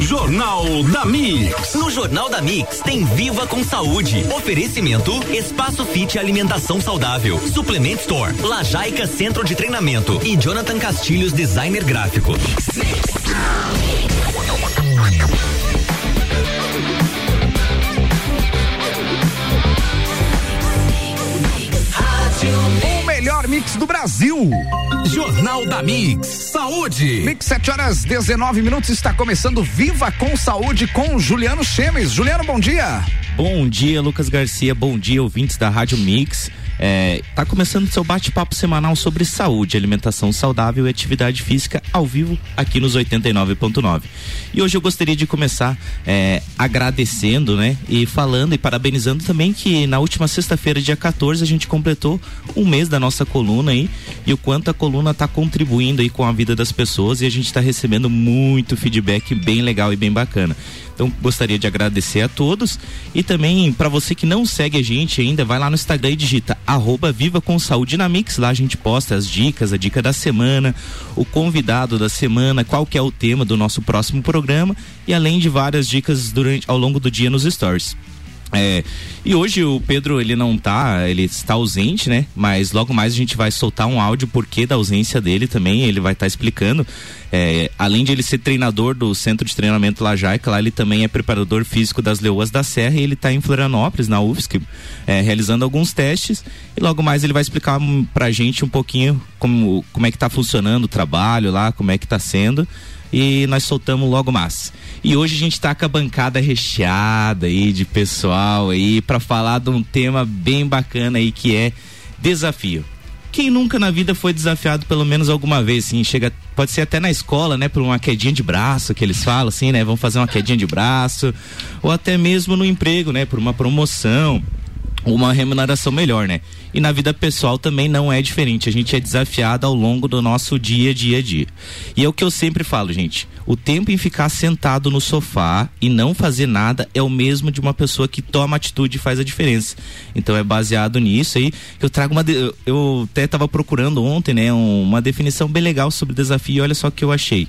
Jornal da Mix. No Jornal da Mix tem Viva com Saúde. Oferecimento Espaço Fit Alimentação Saudável. Suplement Store. Lajaica Centro de Treinamento. E Jonathan Castilhos Designer Gráfico. O melhor mix do Brasil. Jornal da Mix. Saúde. Mix 7 horas 19 minutos está começando Viva com Saúde com Juliano Chemes. Juliano, bom dia. Bom dia, Lucas Garcia. Bom dia, ouvintes da Rádio Mix. É, tá começando seu bate-papo semanal sobre saúde, alimentação saudável e atividade física ao vivo aqui nos 89.9. E hoje eu gostaria de começar é, agradecendo, né? E falando e parabenizando também que na última sexta-feira, dia 14, a gente completou um mês da nossa coluna aí e o quanto a coluna tá contribuindo aí com a vida das pessoas e a gente está recebendo muito feedback bem legal e bem bacana. Então gostaria de agradecer a todos e também para você que não segue a gente ainda, vai lá no Instagram e digita arroba Viva com Saúde na Mix. Lá a gente posta as dicas, a dica da semana, o convidado da semana, qual que é o tema do nosso próximo programa e além de várias dicas durante ao longo do dia nos stories. É, e hoje o Pedro ele não tá, ele está ausente, né? Mas logo mais a gente vai soltar um áudio porquê da ausência dele também, ele vai estar tá explicando. É, além de ele ser treinador do Centro de Treinamento Lajaica, lá ele também é preparador físico das Leoas da Serra e ele está em Florianópolis, na UFSC, é, realizando alguns testes e logo mais ele vai explicar pra gente um pouquinho como, como é que tá funcionando o trabalho lá, como é que tá sendo e nós soltamos logo mais. E hoje a gente está com a bancada recheada aí de pessoal aí para falar de um tema bem bacana aí que é desafio. Quem nunca na vida foi desafiado pelo menos alguma vez, assim, chega, pode ser até na escola, né, por uma quedinha de braço que eles falam assim, né, vamos fazer uma quedinha de braço, ou até mesmo no emprego, né, por uma promoção, uma remuneração melhor, né? E na vida pessoal também não é diferente. A gente é desafiado ao longo do nosso dia, dia a dia. E é o que eu sempre falo, gente. O tempo em ficar sentado no sofá e não fazer nada é o mesmo de uma pessoa que toma atitude e faz a diferença. Então é baseado nisso aí que eu trago uma. De... Eu até estava procurando ontem, né? uma definição bem legal sobre desafio. E olha só o que eu achei.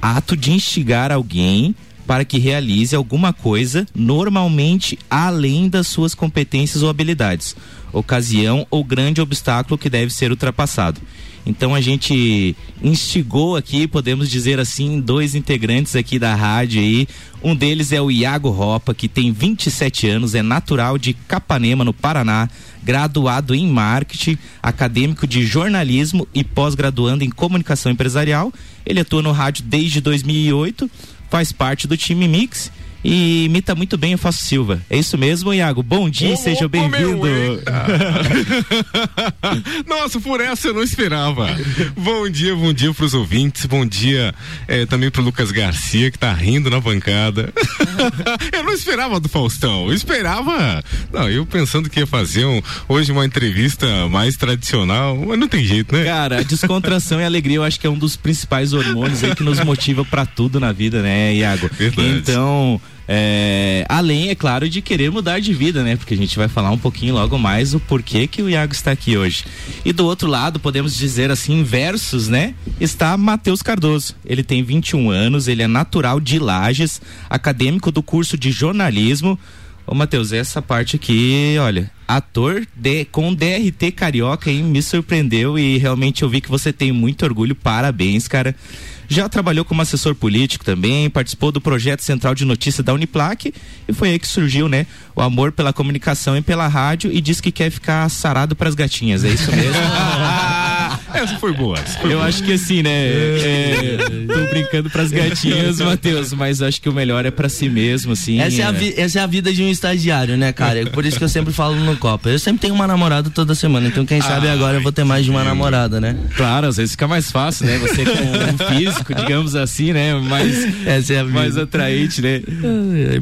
Ato de instigar alguém para que realize alguma coisa, normalmente além das suas competências ou habilidades, ocasião ou grande obstáculo que deve ser ultrapassado. Então a gente instigou aqui, podemos dizer assim, dois integrantes aqui da rádio aí. Um deles é o Iago Ropa, que tem 27 anos, é natural de Capanema, no Paraná, graduado em marketing, acadêmico de jornalismo e pós-graduando em comunicação empresarial. Ele atua no rádio desde 2008 faz parte do time Mix e imita muito bem o Fácil Silva. É isso mesmo, Iago? Bom dia, seja bem-vindo. Nossa, por essa eu não esperava. bom dia, bom dia pros ouvintes, bom dia eh, também pro Lucas Garcia, que tá rindo na bancada. eu não esperava do Faustão, eu esperava. Não, eu pensando que ia fazer um, hoje uma entrevista mais tradicional, mas não tem jeito, né? Cara, descontração e alegria eu acho que é um dos principais hormônios aí que nos motiva para tudo na vida, né, Iago? Verdade. Então, é, além, é claro, de querer mudar de vida, né? Porque a gente vai falar um pouquinho logo mais o porquê que o Iago está aqui hoje. E do outro lado, podemos dizer assim, versus, né? Está Matheus Cardoso. Ele tem 21 anos, ele é natural de Lages, acadêmico do curso de jornalismo. Ô, Matheus, essa parte aqui, olha, ator de, com DRT carioca, hein? Me surpreendeu e realmente eu vi que você tem muito orgulho. Parabéns, cara. Já trabalhou como assessor político também, participou do projeto Central de Notícias da Uniplac e foi aí que surgiu, né? O amor pela comunicação e pela rádio e diz que quer ficar sarado para as gatinhas, é isso mesmo? Essa foi boa. Essa foi eu boa. acho que assim, né? É, tô brincando pras gatinhas, Matheus, mas acho que o melhor é para si mesmo, assim. Essa é, a é. essa é a vida de um estagiário, né, cara? Por isso que eu sempre falo no Copa. Eu sempre tenho uma namorada toda semana, então quem sabe ah, agora eu vou ter mais de uma namorada, né? Claro, às vezes fica mais fácil, né? Você com um físico, digamos assim, né? Mais, essa é a vida. mais atraente, né?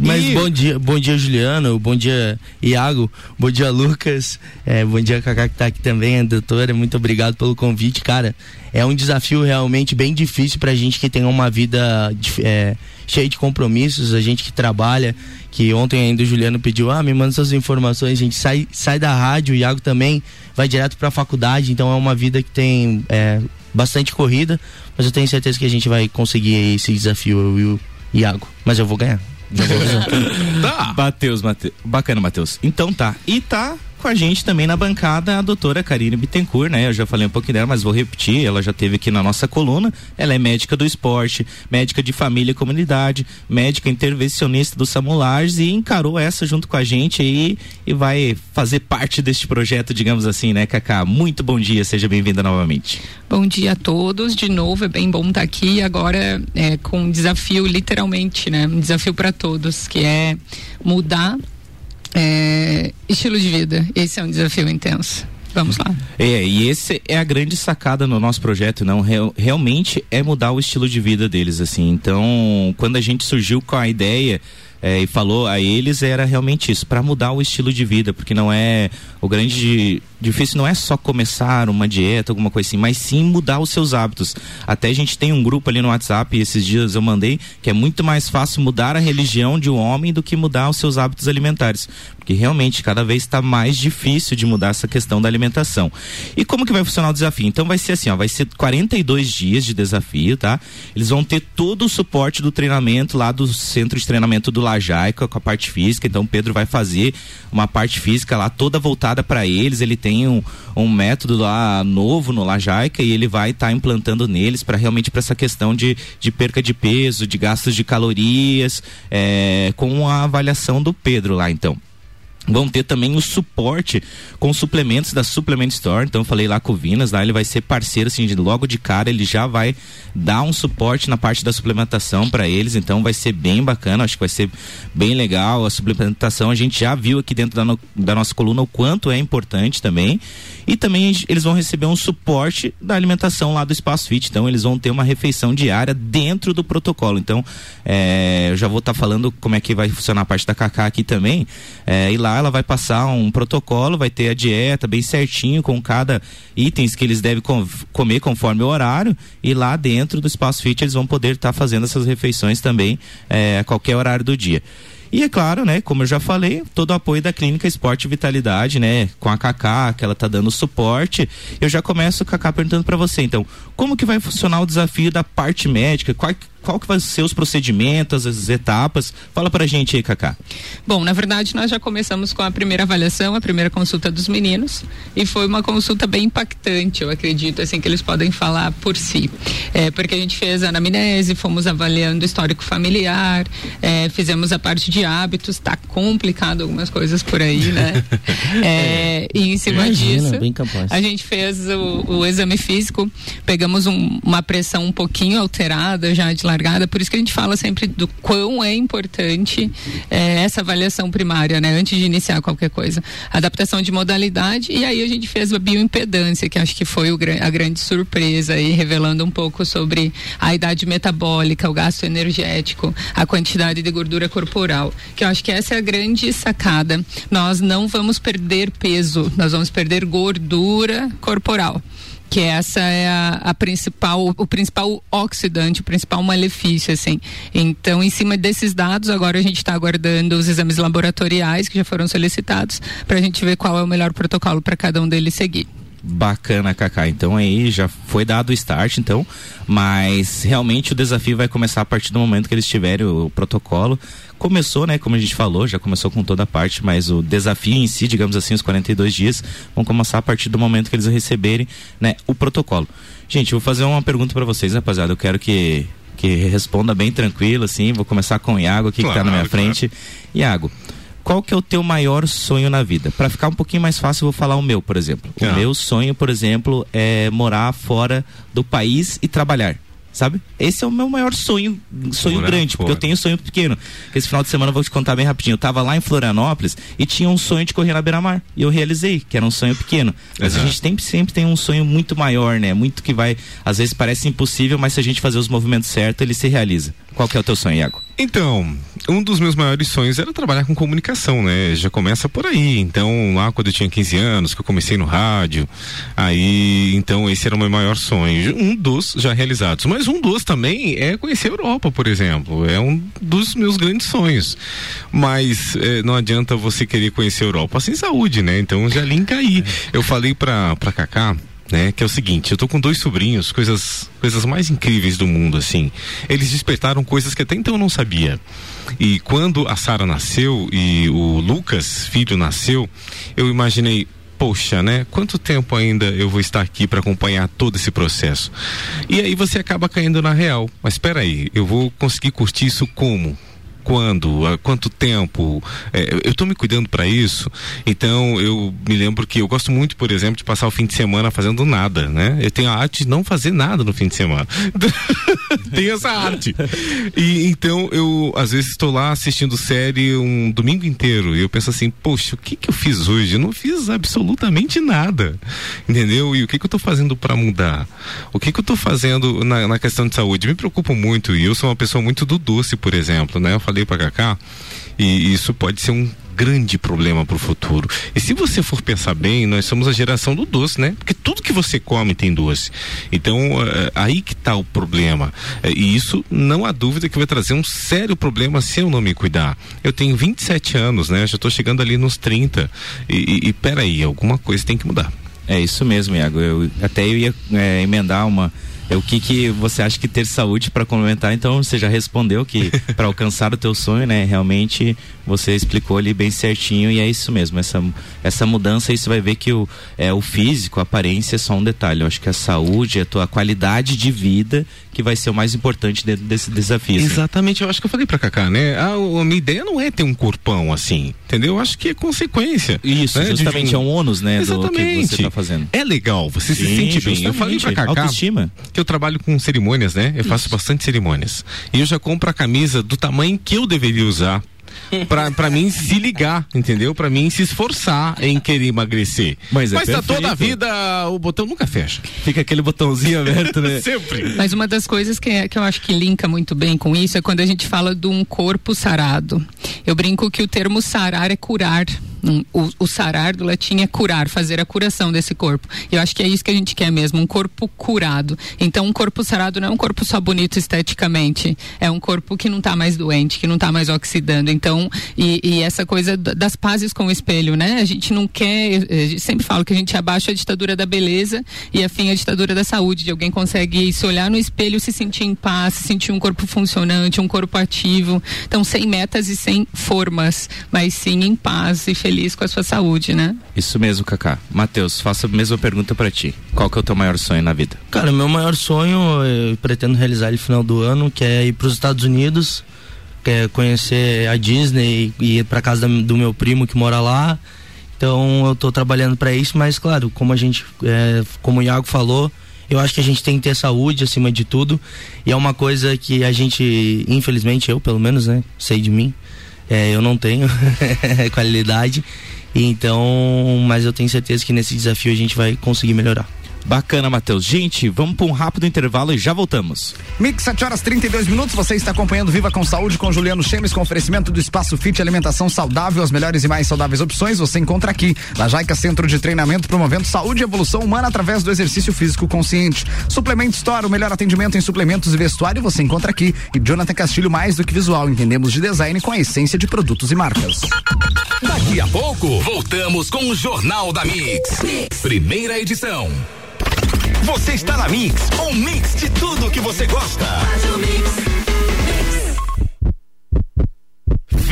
Mas e... bom dia, bom dia, Juliano, bom dia, Iago, bom dia, Lucas, é, bom dia, Cacá que tá aqui também, doutora, muito obrigado pelo convite convite, cara. É um desafio realmente bem difícil pra gente que tem uma vida é, cheia de compromissos, a gente que trabalha, que ontem ainda o Juliano pediu, ah, me manda suas informações, a gente sai, sai da rádio, o Iago também vai direto pra faculdade, então é uma vida que tem é, bastante corrida, mas eu tenho certeza que a gente vai conseguir esse desafio, eu e o Iago. Mas eu vou ganhar. Tá. Matheus, Mate... bacana, Matheus. Então tá. E tá com a gente também na bancada a doutora Karine Bittencourt, né? Eu já falei um pouquinho dela, mas vou repetir, ela já teve aqui na nossa coluna. Ela é médica do esporte, médica de família e comunidade, médica intervencionista do Samulares e encarou essa junto com a gente aí e vai fazer parte deste projeto, digamos assim, né, Cacá? Muito bom dia, seja bem-vinda novamente. Bom dia a todos, de novo, é bem bom estar aqui agora é, com um desafio, literalmente, né? Um desafio para todos, que é mudar é, estilo de vida. Esse é um desafio intenso. Vamos lá. É, e esse é a grande sacada no nosso projeto, não? Real, realmente é mudar o estilo de vida deles, assim. Então, quando a gente surgiu com a ideia é, e falou a eles era realmente isso, para mudar o estilo de vida, porque não é o grande difícil não é só começar uma dieta, alguma coisa assim, mas sim mudar os seus hábitos. Até a gente tem um grupo ali no WhatsApp, esses dias eu mandei, que é muito mais fácil mudar a religião de um homem do que mudar os seus hábitos alimentares. Porque realmente cada vez está mais difícil de mudar essa questão da alimentação. E como que vai funcionar o desafio? Então vai ser assim, ó, vai ser 42 dias de desafio, tá? Eles vão ter todo o suporte do treinamento lá do centro de treinamento do Lajaica com a parte física. Então o Pedro vai fazer uma parte física lá toda voltada para eles. Ele tem um, um método lá novo no Lajaica e ele vai estar tá implantando neles para realmente para essa questão de, de perca de peso, de gastos de calorias, é, com a avaliação do Pedro lá então vão ter também o suporte com suplementos da Supplement Store. Então eu falei lá com o Vinas, lá ele vai ser parceiro assim, de, logo de cara, ele já vai dar um suporte na parte da suplementação para eles, então vai ser bem bacana, acho que vai ser bem legal a suplementação. A gente já viu aqui dentro da, no, da nossa coluna o quanto é importante também. E também eles vão receber um suporte da alimentação lá do Espaço Fit. Então eles vão ter uma refeição diária dentro do protocolo. Então é, eu já vou estar tá falando como é que vai funcionar a parte da Cacá aqui também. É, e lá ela vai passar um protocolo, vai ter a dieta bem certinho com cada itens que eles devem com, comer conforme o horário e lá dentro do espaço fit eles vão poder estar tá fazendo essas refeições também é, a qualquer horário do dia. E é claro, né, como eu já falei, todo o apoio da Clínica Esporte Vitalidade, né, com a Cacá, que ela tá dando suporte. Eu já começo, Cacá, perguntando para você, então, como que vai funcionar o desafio da parte médica? Qual, qual que vai ser os procedimentos, as etapas? Fala pra gente aí, Cacá. Bom, na verdade, nós já começamos com a primeira avaliação, a primeira consulta dos meninos, e foi uma consulta bem impactante, eu acredito, assim, que eles podem falar por si. É, porque a gente fez a anamnese, fomos avaliando o histórico familiar, é, fizemos a parte de hábitos, tá complicado algumas coisas por aí, né? é, e em cima Imagina, disso, a gente fez o, o exame físico, pegamos um, uma pressão um pouquinho alterada já de largada, por isso que a gente fala sempre do quão é importante é, essa avaliação primária, né? Antes de iniciar qualquer coisa. Adaptação de modalidade e aí a gente fez a bioimpedância, que acho que foi o, a grande surpresa aí, revelando um pouco sobre a idade metabólica, o gasto energético, a quantidade de gordura corporal, que eu acho que essa é a grande sacada. Nós não vamos perder peso, nós vamos perder gordura corporal que essa é a, a, principal, o principal oxidante, o principal malefício, assim. Então, em cima desses dados, agora a gente está aguardando os exames laboratoriais que já foram solicitados para a gente ver qual é o melhor protocolo para cada um deles seguir. Bacana, Kaká. Então aí já foi dado o start, então, mas realmente o desafio vai começar a partir do momento que eles tiverem o protocolo. Começou, né, como a gente falou, já começou com toda a parte, mas o desafio em si, digamos assim, os 42 dias, vão começar a partir do momento que eles receberem, né, o protocolo. Gente, eu vou fazer uma pergunta para vocês, rapaziada. Eu quero que que responda bem tranquilo, assim. Vou começar com o Iago aqui claro, que tá na minha claro. frente. Iago, qual que é o teu maior sonho na vida? Para ficar um pouquinho mais fácil, eu vou falar o meu, por exemplo. O ah. meu sonho, por exemplo, é morar fora do país e trabalhar sabe? Esse é o meu maior sonho, sonho Morar grande, porque eu tenho sonho pequeno. Esse final de semana eu vou te contar bem rapidinho. Eu tava lá em Florianópolis e tinha um sonho de correr na beira-mar. E eu realizei, que era um sonho pequeno. Mas Exato. a gente sempre, sempre tem um sonho muito maior, né? Muito que vai, às vezes parece impossível, mas se a gente fazer os movimentos certos, ele se realiza. Qual que é o teu sonho, Iago? Então, um dos meus maiores sonhos era trabalhar com comunicação, né? Já começa por aí. Então, lá quando eu tinha 15 anos, que eu comecei no rádio, aí, então esse era o meu maior sonho. Um dos já realizados. Mas um dos também é conhecer a Europa, por exemplo. É um dos meus grandes sonhos. Mas é, não adianta você querer conhecer a Europa sem saúde, né? Então já linka aí. Eu falei pra, pra Cacá né? Que é o seguinte, eu tô com dois sobrinhos, coisas, coisas mais incríveis do mundo, assim. Eles despertaram coisas que até então eu não sabia. E quando a Sara nasceu e o Lucas, filho, nasceu, eu imaginei, poxa, né? Quanto tempo ainda eu vou estar aqui para acompanhar todo esse processo? E aí você acaba caindo na real. Mas espera aí, eu vou conseguir curtir isso como? Quando, há quanto tempo. É, eu estou me cuidando para isso. Então eu me lembro que eu gosto muito, por exemplo, de passar o fim de semana fazendo nada, né? Eu tenho a arte de não fazer nada no fim de semana. tenho essa arte. E então eu às vezes estou lá assistindo série um domingo inteiro e eu penso assim, poxa, o que que eu fiz hoje? Eu não fiz absolutamente nada, entendeu? E o que que eu estou fazendo para mudar? O que que eu estou fazendo na, na, questão de saúde? Me preocupo muito e eu sou uma pessoa muito do doce, por exemplo, né? Eu para Cacá, e isso pode ser um grande problema para o futuro. E se você for pensar bem, nós somos a geração do doce, né? Porque tudo que você come tem doce. Então, é, aí que está o problema. É, e isso não há dúvida que vai trazer um sério problema se eu não me cuidar. Eu tenho 27 anos, né? Eu já estou chegando ali nos 30. E, e, e peraí, alguma coisa tem que mudar. É isso mesmo, Iago. Eu, até eu ia é, emendar uma o que, que você acha que ter saúde para complementar? Então você já respondeu que para alcançar o teu sonho, né? Realmente você explicou ali bem certinho e é isso mesmo. Essa, essa mudança aí você vai ver que o, é, o físico, a aparência é só um detalhe. Eu acho que a saúde, a tua qualidade de vida que vai ser o mais importante dentro desse desafio. Assim. Exatamente, eu acho que eu falei para Cacá, né? A, a, minha ideia não é ter um corpão assim, entendeu? Eu acho que é consequência. Isso, né? justamente de, é um ônus, né? Exatamente. Do que você tá fazendo. É legal, você Sim, se sente bem. Eu falei pra Cacá autoestima. que eu trabalho com cerimônias, né? Eu faço Isso. bastante cerimônias. E eu já compro a camisa do tamanho que eu deveria usar pra, pra mim se ligar, entendeu? Pra mim se esforçar em querer emagrecer. Mas, é Mas tá toda a vida, o botão nunca fecha. Fica aquele botãozinho aberto, né? Sempre. Mas uma das coisas que, é, que eu acho que linka muito bem com isso é quando a gente fala de um corpo sarado. Eu brinco que o termo sarar é curar. O, o, sarar do latim é curar, fazer a curação desse corpo. Eu acho que é isso que a gente quer mesmo, um corpo curado. Então, um corpo sarado não é um corpo só bonito esteticamente, é um corpo que não está mais doente, que não está mais oxidando. Então, e, e, essa coisa das pazes com o espelho, né? A gente não quer, gente sempre falo que a gente abaixa a ditadura da beleza e afim a ditadura da saúde, de alguém consegue se olhar no espelho, se sentir em paz, se sentir um corpo funcionante, um corpo ativo. Então, sem metas e sem formas, mas sim em paz e feliz feliz com a sua saúde, né? Isso mesmo, Cacá. Matheus, faço a mesma pergunta para ti. Qual que é o teu maior sonho na vida? Cara, meu maior sonho, eu pretendo realizar no final do ano, que é ir para os Estados Unidos, que é conhecer a Disney e ir para casa do meu primo que mora lá. Então, eu estou trabalhando para isso, mas claro, como a gente, é, como o Iago falou, eu acho que a gente tem que ter saúde acima de tudo. E é uma coisa que a gente, infelizmente, eu pelo menos, né, sei de mim, é, eu não tenho qualidade. Então, mas eu tenho certeza que nesse desafio a gente vai conseguir melhorar. Bacana, Matheus. Gente, vamos para um rápido intervalo e já voltamos. Mix, 7 horas 32 minutos. Você está acompanhando Viva com Saúde com Juliano Chemes, com oferecimento do Espaço Fit Alimentação Saudável. As melhores e mais saudáveis opções você encontra aqui. Na Jaica Centro de Treinamento, promovendo saúde e evolução humana através do exercício físico consciente. Suplemento Store, o melhor atendimento em suplementos e vestuário você encontra aqui. E Jonathan Castilho, mais do que visual. Entendemos de design com a essência de produtos e marcas. Daqui a pouco, voltamos com o Jornal da mix. mix. Primeira edição. Você está na Mix, um mix de tudo que você gosta.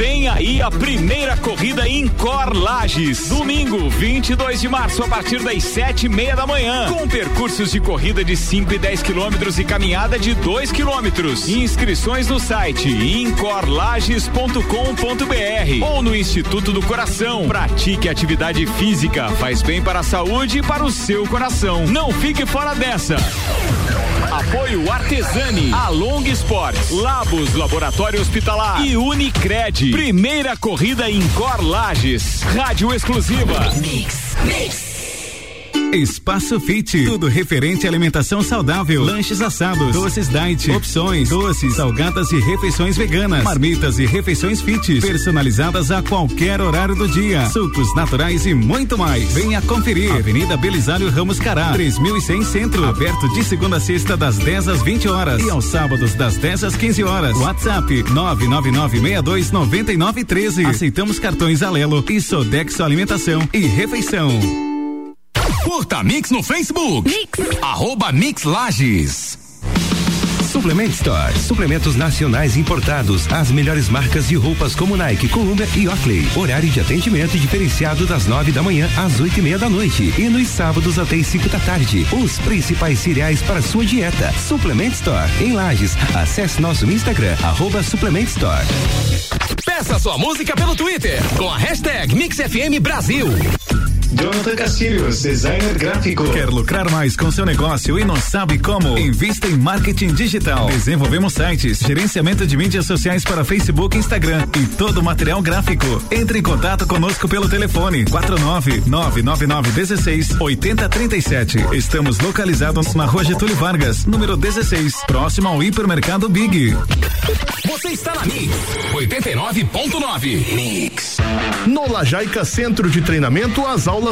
Vem aí a primeira corrida em Cor Lages. Domingo, 22 de março, a partir das sete e meia da manhã. Com percursos de corrida de 5 e 10 quilômetros e caminhada de 2 quilômetros. Inscrições no site incorlages.com.br ou no Instituto do Coração. Pratique atividade física, faz bem para a saúde e para o seu coração. Não fique fora dessa. Apoio Artesani, Along Sports, Labos Laboratório Hospitalar e Unicred. Primeira corrida em Cor Lages. Rádio exclusiva. Mix, mix. Espaço Fit, tudo referente à alimentação saudável, lanches assados, doces diet, opções, doces, salgadas e refeições veganas, marmitas e refeições fit, personalizadas a qualquer horário do dia, sucos naturais e muito mais. Venha conferir. Avenida Belisário Ramos Cará, 3100 Centro, aberto de segunda a sexta das 10 às 20 horas e aos sábados das 10 às 15 horas. WhatsApp 999629913. Aceitamos cartões Alelo e Sodexo Alimentação e Refeição. Curta Mix no Facebook. Mix. Arroba Mix Lages. Suplement Store. Suplementos nacionais importados. As melhores marcas de roupas como Nike, Columbia e Oakley. Horário de atendimento diferenciado das nove da manhã às oito e meia da noite. E nos sábados até as cinco da tarde. Os principais cereais para sua dieta. Suplement Store. Em Lages. Acesse nosso Instagram, arroba Suplement Store. Peça sua música pelo Twitter com a hashtag MixFM Brasil. Jonathan Castilhos, designer gráfico. Quer lucrar mais com seu negócio e não sabe como? Invista em marketing digital. Desenvolvemos sites, gerenciamento de mídias sociais para Facebook Instagram e todo o material gráfico. Entre em contato conosco pelo telefone 49999168037. Estamos localizados na Rua Getúlio Vargas, número 16, próximo ao hipermercado Big. Você está na Mix 89.9. Mix. No Lajaica Centro de Treinamento, as aulas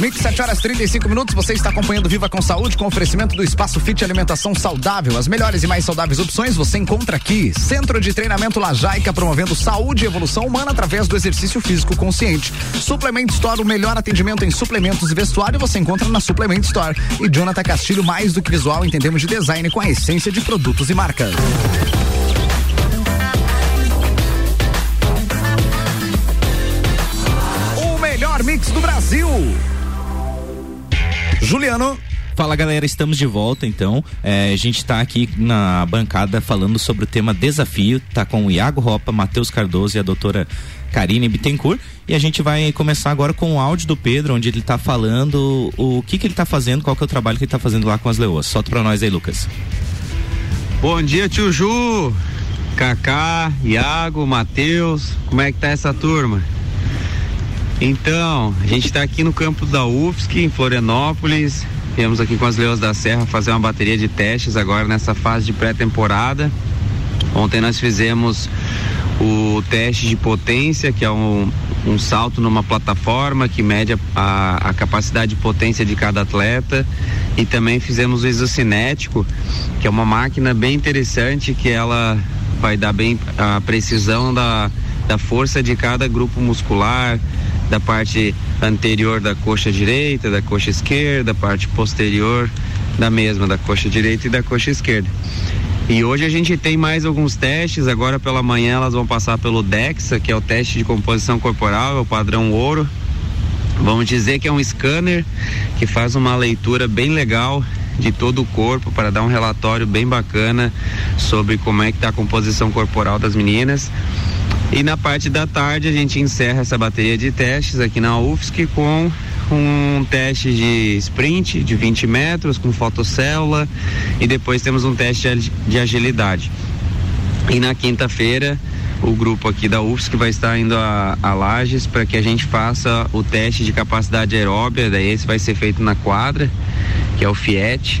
Mix 7 horas 35 minutos, você está acompanhando Viva com Saúde com oferecimento do Espaço Fit Alimentação Saudável. As melhores e mais saudáveis opções você encontra aqui. Centro de Treinamento Lajaica promovendo saúde e evolução humana através do exercício físico consciente. Suplement Store, o melhor atendimento em suplementos e vestuário você encontra na Suplement Store. E Jonathan Castilho, mais do que visual, entendemos de design com a essência de produtos e marcas. Do Brasil. Juliano. Fala galera, estamos de volta então. É, a gente está aqui na bancada falando sobre o tema desafio. Tá com o Iago Ropa, Matheus Cardoso e a doutora Karine Bittencourt. E a gente vai começar agora com o áudio do Pedro, onde ele está falando o que, que ele está fazendo, qual que é o trabalho que ele está fazendo lá com as leoas. Solta para nós aí, Lucas. Bom dia, tio Ju, Kaká, Iago, Matheus. Como é que tá essa turma? Então, a gente está aqui no campo da UFSC, em Florianópolis. Viemos aqui com as Leões da Serra fazer uma bateria de testes agora nessa fase de pré-temporada. Ontem nós fizemos o teste de potência, que é um, um salto numa plataforma que mede a, a, capacidade de potência de cada atleta. E também fizemos o isocinético, que é uma máquina bem interessante que ela vai dar bem a precisão da, da força de cada grupo muscular, da parte anterior da coxa direita, da coxa esquerda, parte posterior da mesma, da coxa direita e da coxa esquerda. E hoje a gente tem mais alguns testes, agora pela manhã elas vão passar pelo DEXA, que é o teste de composição corporal, é o padrão ouro. Vamos dizer que é um scanner que faz uma leitura bem legal de todo o corpo para dar um relatório bem bacana sobre como é que está a composição corporal das meninas. E na parte da tarde a gente encerra essa bateria de testes aqui na UFSC com um teste de sprint de 20 metros com fotocélula e depois temos um teste de agilidade. E na quinta-feira o grupo aqui da UFSC vai estar indo a, a Lages para que a gente faça o teste de capacidade aeróbia, daí esse vai ser feito na quadra, que é o FIET,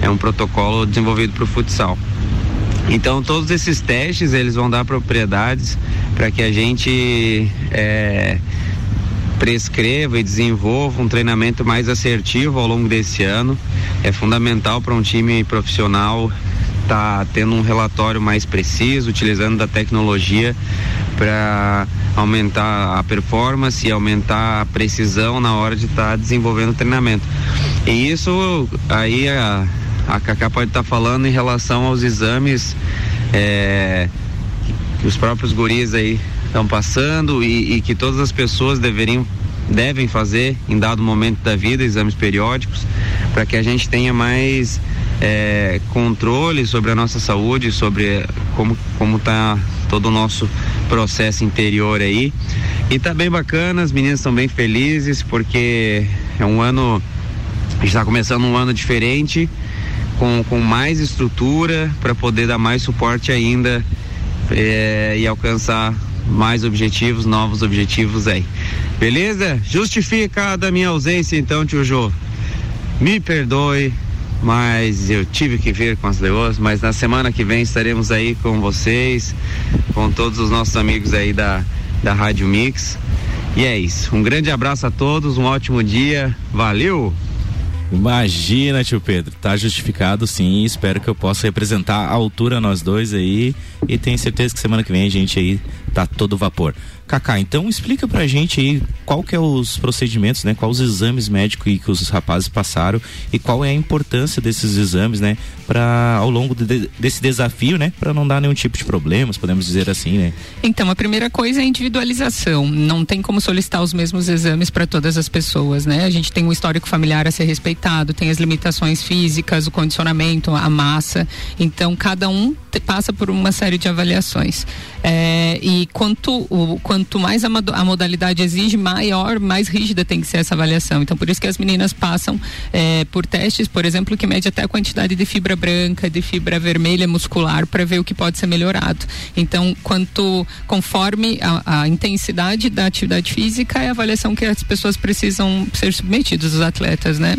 é um protocolo desenvolvido para o futsal. Então todos esses testes eles vão dar propriedades para que a gente é, prescreva e desenvolva um treinamento mais assertivo ao longo desse ano. É fundamental para um time profissional estar tá tendo um relatório mais preciso, utilizando da tecnologia para aumentar a performance e aumentar a precisão na hora de estar tá desenvolvendo o treinamento. E isso aí a, a Cacá pode estar tá falando em relação aos exames é, que os próprios guris aí estão passando e, e, que todas as pessoas deveriam devem fazer em dado momento da vida exames periódicos para que a gente tenha mais é, controle sobre a nossa saúde, sobre como como está todo o nosso processo interior aí. E tá bem bacana, as meninas estão bem felizes porque é um ano está começando um ano diferente com, com mais estrutura para poder dar mais suporte ainda é, e alcançar mais objetivos, novos objetivos aí. Beleza? Justifica a minha ausência então, tio Jô. Me perdoe, mas eu tive que vir com as leoas, mas na semana que vem estaremos aí com vocês, com todos os nossos amigos aí da, da Rádio Mix. E é isso. Um grande abraço a todos, um ótimo dia. Valeu! Imagina, tio Pedro, tá justificado sim. Espero que eu possa representar a altura nós dois aí. E tenho certeza que semana que vem a gente aí tá todo vapor. Kaká, então explica pra gente aí qual que é os procedimentos, né? Quais os exames médicos que os rapazes passaram e qual é a importância desses exames, né? Para ao longo de, desse desafio, né? Para não dar nenhum tipo de problemas, podemos dizer assim, né? Então, a primeira coisa é a individualização. Não tem como solicitar os mesmos exames para todas as pessoas, né? A gente tem um histórico familiar a ser respeitado, tem as limitações físicas, o condicionamento, a massa. Então, cada um passa por uma série de avaliações. É, e quanto, o, quanto mais a, a, modalidade exige, maior, mais rígida tem que ser essa avaliação. Então, por isso que as meninas passam é, por testes, por exemplo, que mede até a quantidade de fibra branca, de fibra vermelha muscular, para ver o que pode ser melhorado. Então, quanto conforme a, a, intensidade da atividade física, é a avaliação que as pessoas precisam ser submetidas, os atletas, né?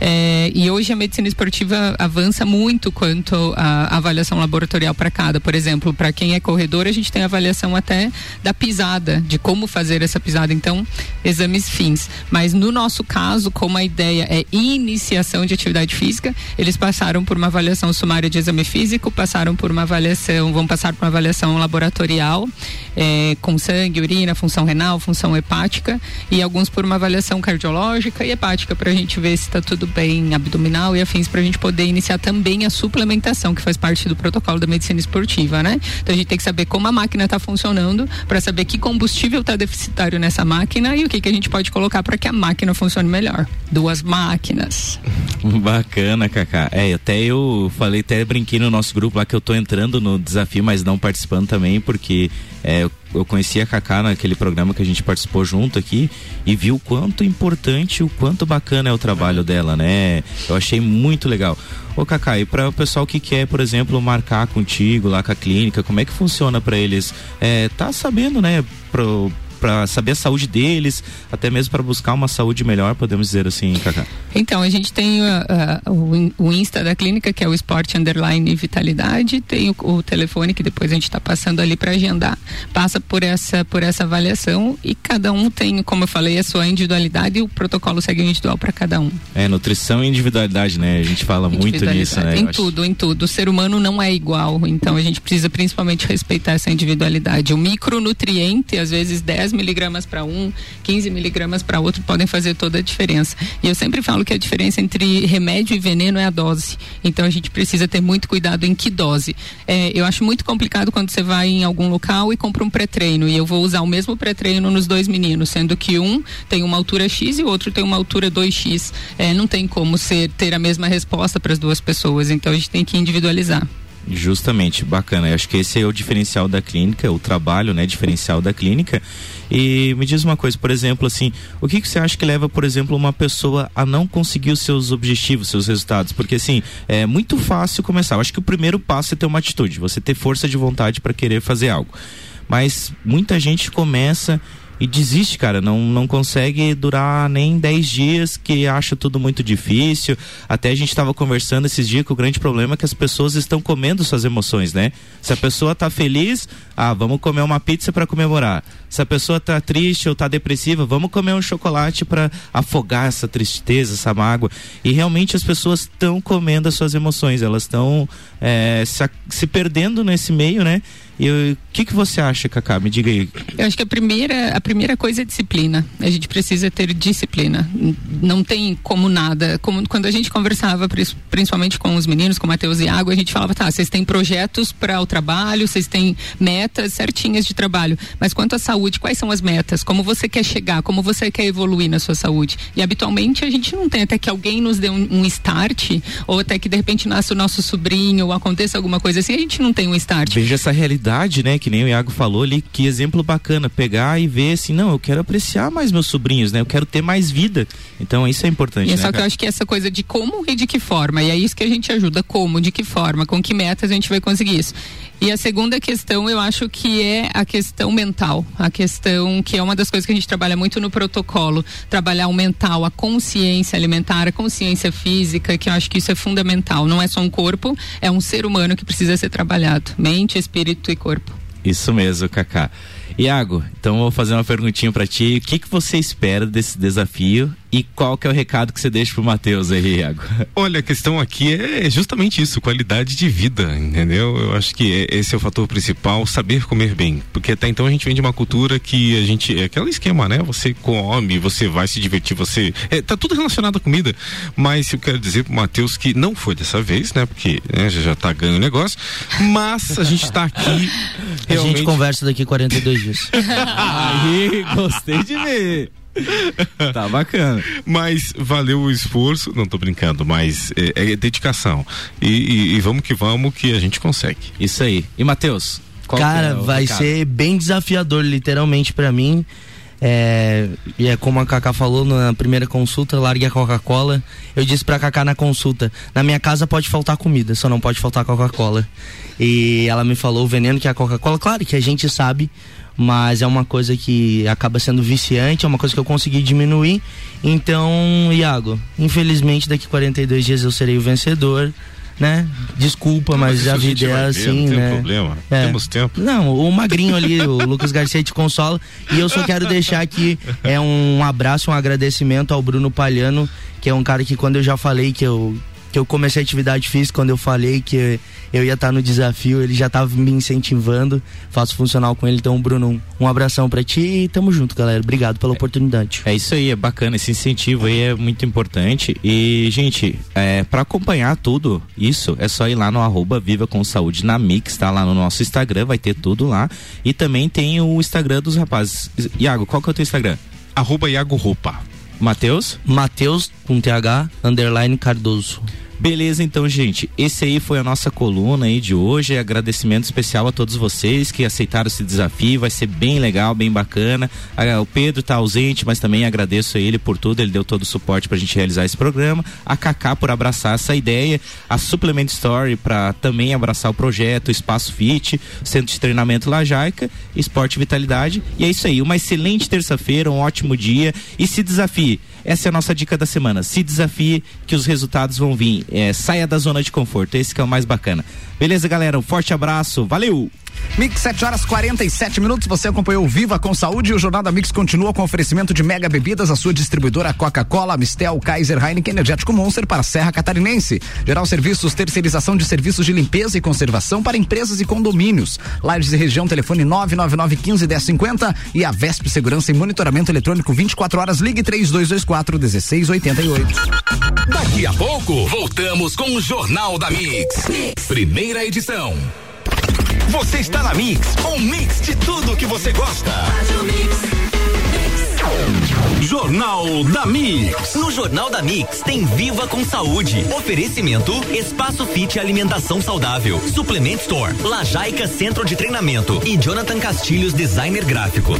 É, e hoje a medicina esportiva avança muito quanto à avaliação laboratorial para cada. Por exemplo, para quem é corredor, a gente tem avaliação até da pisada, de como fazer essa pisada. Então, exames fins. Mas no nosso caso, como a ideia é iniciação de atividade física, eles passaram por uma avaliação sumária de exame físico, passaram por uma avaliação, vão passar por uma avaliação laboratorial, é, com sangue, urina, função renal, função hepática, e alguns por uma avaliação cardiológica e hepática, para a gente ver se está tudo bem abdominal e afins, para a gente poder iniciar também a suplementação, que faz parte do protocolo da medicina esportiva, né? Então a gente tem que saber como a máquina está funcionando, para saber que combustível está deficitário nessa máquina e o que, que a gente pode colocar para que a máquina funcione melhor. Duas máquinas. Bacana, Cacá. É, até eu falei, até brinquei no nosso grupo lá que eu tô entrando no desafio, mas não participando também, porque é, eu conheci a Cacá naquele programa que a gente participou junto aqui e vi o quanto importante, o quanto bacana é o trabalho dela, né? Eu achei muito legal. Ô Cacá, e para o pessoal que quer, por exemplo, marcar contigo lá com a clínica, como é que funciona para eles? É, tá sabendo, né, pro, para saber a saúde deles, até mesmo para buscar uma saúde melhor, podemos dizer assim, Cacá? Então, a gente tem uh, uh, o, o, Insta da clínica, que é o Esporte Underline Vitalidade, tem o, o telefone que depois a gente está passando ali para agendar, passa por essa, por essa avaliação e cada um tem, como eu falei, a sua individualidade e o protocolo segue individual para cada um. É, nutrição e individualidade, né? A gente fala muito nisso, né? Em tudo, acho. em tudo. O ser humano não é igual, então a gente precisa principalmente respeitar essa individualidade. O micronutriente, às vezes 10 miligramas para um, 15 miligramas para outro podem fazer toda a diferença. E eu sempre falo que a diferença entre remédio e veneno é a dose. Então a gente precisa ter muito cuidado em que dose. É, eu acho muito complicado quando você vai em algum local e compra um pré-treino e eu vou usar o mesmo pré-treino nos dois meninos, sendo que um tem uma altura X e o outro tem uma altura 2X. É, não tem como ser ter a mesma resposta para as duas pessoas. Então a gente tem que individualizar. Justamente, bacana. Eu acho que esse é o diferencial da clínica, o trabalho, né, diferencial da clínica. E me diz uma coisa, por exemplo, assim, o que, que você acha que leva, por exemplo, uma pessoa a não conseguir os seus objetivos, seus resultados? Porque assim, é muito fácil começar. Eu acho que o primeiro passo é ter uma atitude, você ter força de vontade para querer fazer algo. Mas muita gente começa e desiste, cara. Não, não consegue durar nem 10 dias, que acha tudo muito difícil. Até a gente estava conversando esses dias que o grande problema é que as pessoas estão comendo suas emoções, né? Se a pessoa tá feliz, ah, vamos comer uma pizza para comemorar. Se a pessoa tá triste ou tá depressiva, vamos comer um chocolate para afogar essa tristeza, essa mágoa. E realmente as pessoas estão comendo as suas emoções, elas estão é, se, se perdendo nesse meio, né? E o que, que você acha, Cacá? Me diga aí. Eu acho que a primeira, a primeira coisa é disciplina. A gente precisa ter disciplina. Não tem como nada. Como quando a gente conversava, principalmente com os meninos, com Matheus e Água, a gente falava, tá, vocês têm projetos para o trabalho, vocês têm metas certinhas de trabalho. Mas quanto à saúde, quais são as metas? Como você quer chegar? Como você quer evoluir na sua saúde? E habitualmente a gente não tem até que alguém nos dê um, um start, ou até que de repente nasça o nosso sobrinho, ou aconteça alguma coisa assim, a gente não tem um start. Veja essa realidade, né? que nem o Iago falou ali, que exemplo bacana, pegar e ver assim, não, eu quero apreciar mais meus sobrinhos, né? Eu quero ter mais vida. Então isso é importante. E é né, só que cara? eu acho que essa coisa de como e de que forma, e é isso que a gente ajuda, como, de que forma, com que metas a gente vai conseguir isso. E a segunda questão, eu acho que é a questão mental, a questão que é uma das coisas que a gente trabalha muito no protocolo, trabalhar o mental, a consciência alimentar, a consciência física, que eu acho que isso é fundamental. Não é só um corpo, é um ser humano que precisa ser trabalhado, mente, espírito e corpo. Isso mesmo, Kaká. Iago, então eu vou fazer uma perguntinha para ti. O que que você espera desse desafio e qual que é o recado que você deixa pro Matheus aí, Iago? Olha, a questão aqui é justamente isso, qualidade de vida, entendeu? Eu acho que é- esse é o fator principal, saber comer bem. Porque até então a gente vem de uma cultura que a gente. É aquele esquema, né? Você come, você vai se divertir, você. É, tá tudo relacionado à comida. Mas eu quero dizer pro Matheus que não foi dessa vez, né? Porque né, já, já tá ganhando o negócio. Mas a gente tá aqui. A gente realmente- conversa daqui 42 Aí, gostei de ver. Tá bacana. Mas valeu o esforço, não tô brincando, mas é, é dedicação. E, e- e vamos que vamos que a gente consegue. Isso aí. E Matheus? Cara, é vai recado? ser bem desafiador, literalmente, pra mim. É, e é como a Cacá falou na primeira consulta, largue a Coca-Cola. Eu disse pra Cacá na consulta: na minha casa pode faltar comida, só não pode faltar Coca-Cola. E ela me falou o veneno que é a Coca-Cola. Claro que a gente sabe, mas é uma coisa que acaba sendo viciante, é uma coisa que eu consegui diminuir. Então, Iago, infelizmente daqui 42 dias eu serei o vencedor. Né? Desculpa, mas, isso a vida é vai ver, assim, não tem né? problema. Temos tempo. Não, o magrinho ali, o Lucas Garcia te consola. E eu só quero deixar aqui é um abraço, um agradecimento ao Bruno Palhano, que é um cara que quando eu já falei que eu que eu comecei atividade física, quando eu falei que eu ia estar no desafio, ele já estava me incentivando, faço funcional com ele. Então, Bruno, um, abração pra ti e tamo junto, galera. Obrigado pela oportunidade. É isso aí, é bacana. Esse incentivo aí é muito importante. E, gente, é, para acompanhar tudo isso, é só ir lá no arroba Viva com Saúde na Mix, tá lá no nosso Instagram, vai ter tudo lá. E também tem o Instagram dos rapazes. Iago, qual que é o teu Instagram? Arroba Iago Roupa. Matheus? Matheus, com TH, underline Cardoso. Beleza, então, gente. Esse aí foi a nossa coluna aí de hoje. Agradecimento especial a todos vocês que aceitaram esse desafio. Vai ser bem legal, bem bacana. Ah, o Pedro tá ausente, mas também agradeço a ele por tudo. Ele deu todo o suporte pra gente realizar esse programa. A Kaká por abraçar essa ideia. A Supplement Story para também abraçar o projeto. Espaço Fit, Centro de Treinamento Lajaica, Esporte Vitalidade. E é isso aí. Uma excelente terça-feira, um ótimo dia. E se desafie. Essa é a nossa dica da semana. Se desafie que os resultados vão vir. É, saia da zona de conforto. Esse que é o mais bacana. Beleza, galera? Um forte abraço. Valeu! Mix 7 horas 47 minutos. Você acompanhou o Viva com Saúde e o Jornal da Mix continua com oferecimento de Mega Bebidas, a sua distribuidora Coca-Cola, Mistel, Kaiser, Heineken, Energético Monster para a Serra Catarinense. Geral Serviços, terceirização de serviços de limpeza e conservação para empresas e condomínios. Lages e região, telefone 999 15 1050 e a Vesp Segurança e Monitoramento Eletrônico 24 horas. Ligue 3224 1688. Daqui a pouco, voltamos com o Jornal da mix. Primeira edição. Você está na Mix, um mix de tudo que você gosta. Jornal da Mix. No Jornal da Mix tem Viva com Saúde. Oferecimento Espaço Fit Alimentação Saudável. Suplement Store. Lajaica Centro de Treinamento. E Jonathan Castilhos Designer Gráfico.